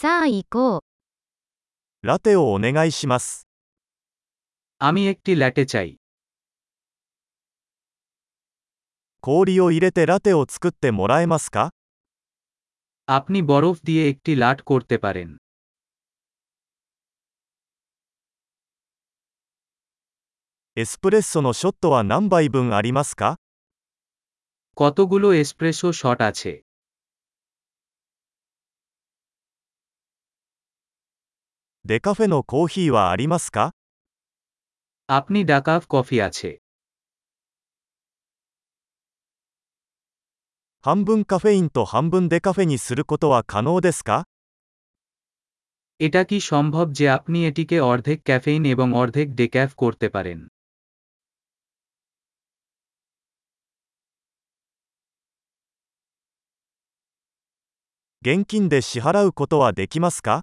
さあ行こう。ラテをお願いします。 আমি একটি ল্যাটে চাই 氷を入れてラテを作ってもらえますか আপনি বরফ দিয়ে একটি লাট করতে পারেন エスプレッソのショットは何杯分ありますか কতগুলো এসপ্রেসো শট আছে デカフェのコーヒーはありますか আপনি ডাকাফ কফি আছে 半分カフェインと半分デカフェにすることは可能ですか এটা কি সম্ভব যে আপনি এটিকে অর্ধেক ক্যাফেইন এবং অর্ধেক ডেক্যাফ করতে পারেন 現金で支払うことはできますか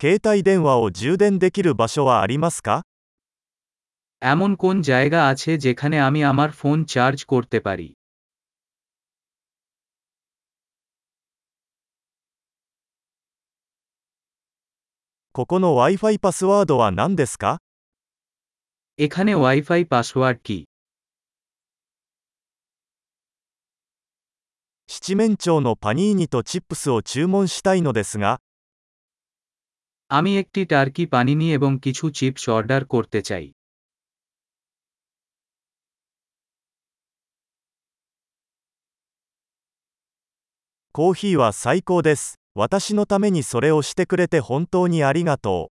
携帯電話を充電できる場所はありますか এমন কোন জায়গা আছে যেখানে আমি আমার ফোন চার্জ করতে পারি ここの Wi-Fi パスワードは何ですか এখানে ওয়াইফাই পাসওয়ার্ড কি 七面鳥のパニーニとチップスを注文したいのですが、 আমি একটি টার্কি পানিনি এবং কিছু চিপস অর্ডার করতে চাই コーヒーは最高です。私のためにそれをしてくれて本当にありがとう。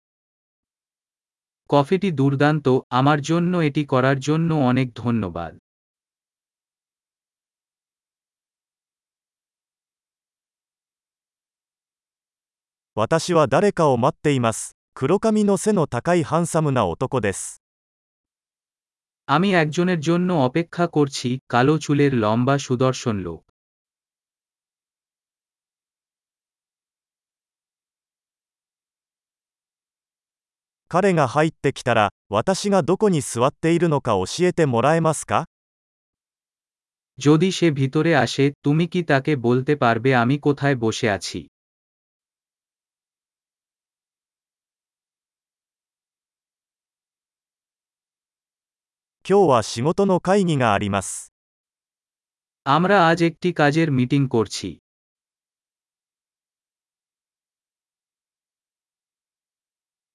কফিটি দুর্দান্ত আমার জন্য এটি করার জন্য অনেক ধন্যবাদ 私は誰かを待っています。黒髪の背の高いハンサムな男です。 আমি একজনের জন্য অপেক্ষা করছি কালো চুলের লম্বা সুদর্শন লোক 彼が入ってきたら、私がどこに座っているのか教えてもらえますか যদি সে ভিতরে আসে তুমি কি তাকে বলতে পারবে আমি কোথায় বসে আছি 今日は仕事の会議があります。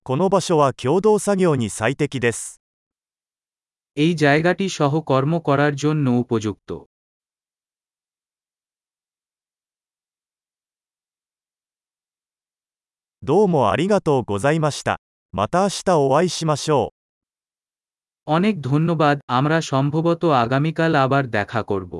この場所は共同作業に最適です。どうもありがとうございました。また明日お会いしましょう。অনেক ধন্যবাদ আমরা সম্ভবত আগামীকাল আবার দেখা করব।